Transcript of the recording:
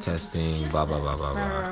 Testing, blah, blah, blah, blah, blah.